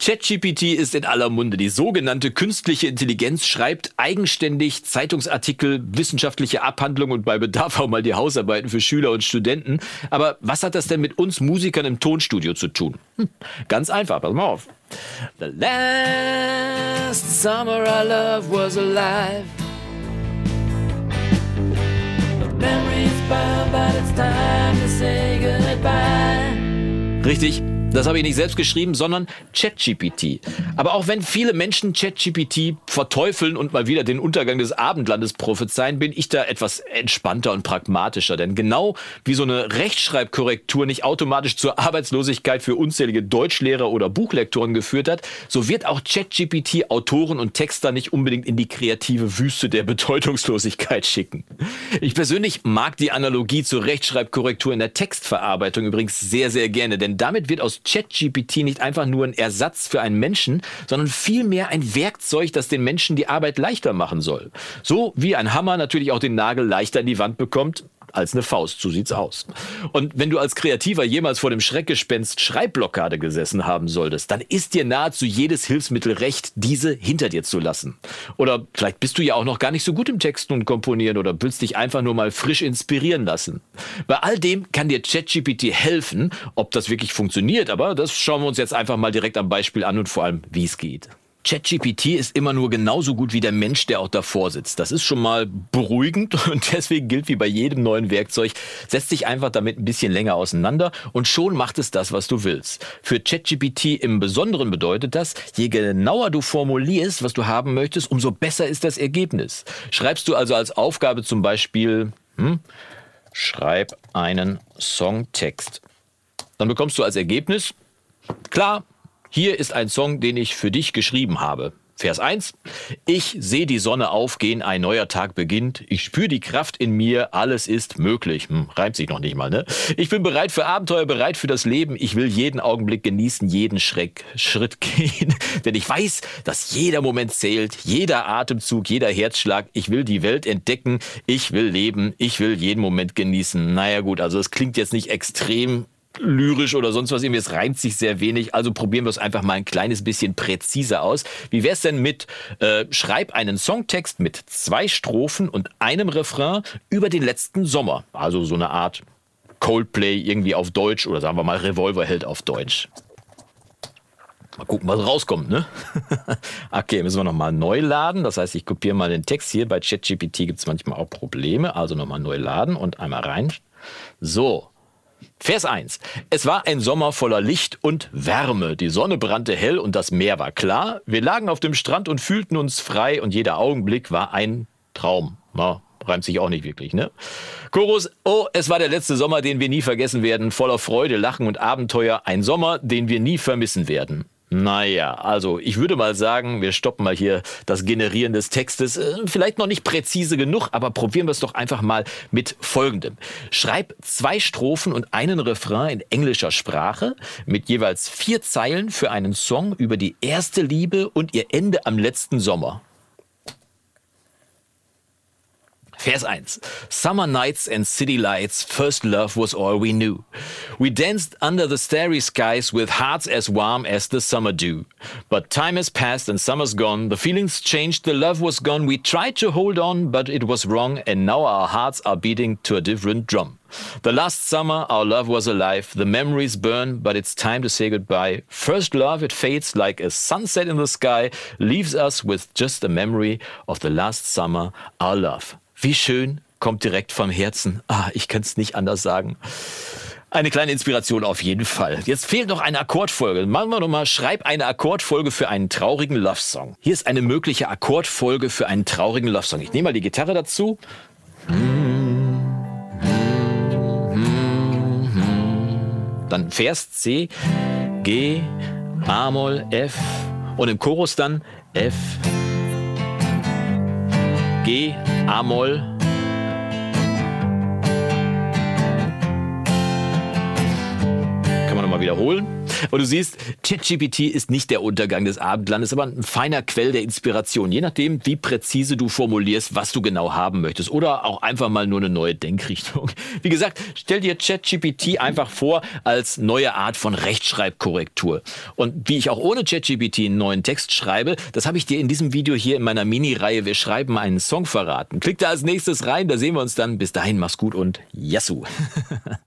ChatGPT ist in aller Munde. Die sogenannte künstliche Intelligenz schreibt eigenständig Zeitungsartikel, wissenschaftliche Abhandlungen und bei Bedarf auch mal die Hausarbeiten für Schüler und Studenten. Aber was hat das denn mit uns Musikern im Tonstudio zu tun? Hm, ganz einfach, pass mal auf. The last summer I love was alive. The memories burn, but it's time to say goodbye. Richtig, das habe ich nicht selbst geschrieben, sondern ChatGPT. Aber auch wenn viele Menschen ChatGPT verteufeln und mal wieder den Untergang des Abendlandes prophezeien, bin ich da etwas entspannter und pragmatischer. Denn genau wie so eine Rechtschreibkorrektur nicht automatisch zur Arbeitslosigkeit für unzählige Deutschlehrer oder Buchlektoren geführt hat, so wird auch ChatGPT Autoren und Texter nicht unbedingt in die kreative Wüste der Bedeutungslosigkeit schicken. Ich persönlich mag die Analogie zur Rechtschreibkorrektur in der Textverarbeitung übrigens sehr, sehr gerne, denn damit wird aus ChatGPT nicht einfach nur ein Ersatz für einen Menschen, sondern vielmehr ein Werkzeug, das den Menschen die Arbeit leichter machen soll. So wie ein Hammer natürlich auch den Nagel leichter in die Wand bekommt, als eine Faust. So sieht's aus. Und wenn du als Kreativer jemals vor dem Schreckgespenst Schreibblockade gesessen haben solltest, dann ist dir nahezu jedes Hilfsmittel recht, diese hinter dir zu lassen. Oder vielleicht bist du ja auch noch gar nicht so gut im Texten und Komponieren oder willst dich einfach nur mal frisch inspirieren lassen. Bei all dem kann dir ChatGPT helfen. Ob das wirklich funktioniert, aber das schauen wir uns jetzt einfach mal direkt am Beispiel an und vor allem, wie es geht. ChatGPT ist immer nur genauso gut wie der Mensch, der auch davor sitzt. Das ist schon mal beruhigend und deswegen gilt wie bei jedem neuen Werkzeug, setz dich einfach damit ein bisschen länger auseinander und schon macht es das, was du willst. Für ChatGPT im Besonderen bedeutet das, je genauer du formulierst, was du haben möchtest, umso besser ist das Ergebnis. Schreibst du also als Aufgabe zum Beispiel, hm, schreib einen Songtext. Dann bekommst du als Ergebnis, klar, hier ist ein Song, den ich für dich geschrieben habe. Vers 1. Ich sehe die Sonne aufgehen, ein neuer Tag beginnt. Ich spüre die Kraft in mir, alles ist möglich. Hm, reimt sich noch nicht mal, ne? Ich bin bereit für Abenteuer, bereit für das Leben. Ich will jeden Augenblick genießen, jeden Schreck, Schritt gehen. Denn ich weiß, dass jeder Moment zählt, jeder Atemzug, jeder Herzschlag. Ich will die Welt entdecken, ich will leben, ich will jeden Moment genießen. Naja gut, also es klingt jetzt nicht extrem lyrisch oder sonst was irgendwie. Es reimt sich sehr wenig. Also probieren wir es einfach mal ein kleines bisschen präziser aus. Wie wäre es denn mit äh, schreib einen Songtext mit zwei Strophen und einem Refrain über den letzten Sommer? Also so eine Art Coldplay irgendwie auf Deutsch oder sagen wir mal Revolverheld auf Deutsch. Mal gucken, was rauskommt, ne? okay, müssen wir nochmal neu laden. Das heißt, ich kopiere mal den Text hier. Bei ChatGPT gibt es manchmal auch Probleme. Also nochmal neu laden und einmal rein. So, Vers 1. Es war ein Sommer voller Licht und Wärme. Die Sonne brannte hell und das Meer war klar. Wir lagen auf dem Strand und fühlten uns frei und jeder Augenblick war ein Traum. Na, reimt sich auch nicht wirklich, ne? Chorus, oh, es war der letzte Sommer, den wir nie vergessen werden. Voller Freude, Lachen und Abenteuer. Ein Sommer, den wir nie vermissen werden. Naja, also ich würde mal sagen, wir stoppen mal hier das Generieren des Textes. Äh, vielleicht noch nicht präzise genug, aber probieren wir es doch einfach mal mit folgendem. Schreib zwei Strophen und einen Refrain in englischer Sprache mit jeweils vier Zeilen für einen Song über die erste Liebe und ihr Ende am letzten Sommer. Vers 1. Summer nights and city lights, first love was all we knew. We danced under the starry skies with hearts as warm as the summer dew. But time has passed and summer's gone. The feelings changed, the love was gone. We tried to hold on, but it was wrong, and now our hearts are beating to a different drum. The last summer, our love was alive. The memories burn, but it's time to say goodbye. First love, it fades like a sunset in the sky, leaves us with just a memory of the last summer, our love. Wie schön, kommt direkt vom Herzen. Ah, ich kann es nicht anders sagen. Eine kleine Inspiration auf jeden Fall. Jetzt fehlt noch eine Akkordfolge. Machen wir doch mal, schreib eine Akkordfolge für einen traurigen Love-Song. Hier ist eine mögliche Akkordfolge für einen traurigen Love-Song. Ich nehme mal die Gitarre dazu. Dann Vers C, G, A-Moll, F und im Chorus dann F, G, A-Moll. Kann man nochmal wiederholen. Und du siehst, ChatGPT ist nicht der Untergang des Abendlandes, aber ein feiner Quell der Inspiration, je nachdem, wie präzise du formulierst, was du genau haben möchtest. Oder auch einfach mal nur eine neue Denkrichtung. Wie gesagt, stell dir ChatGPT einfach vor als neue Art von Rechtschreibkorrektur. Und wie ich auch ohne ChatGPT einen neuen Text schreibe, das habe ich dir in diesem Video hier in meiner Mini-Reihe Wir schreiben einen Song verraten. Klick da als nächstes rein, da sehen wir uns dann. Bis dahin, mach's gut und Yassou!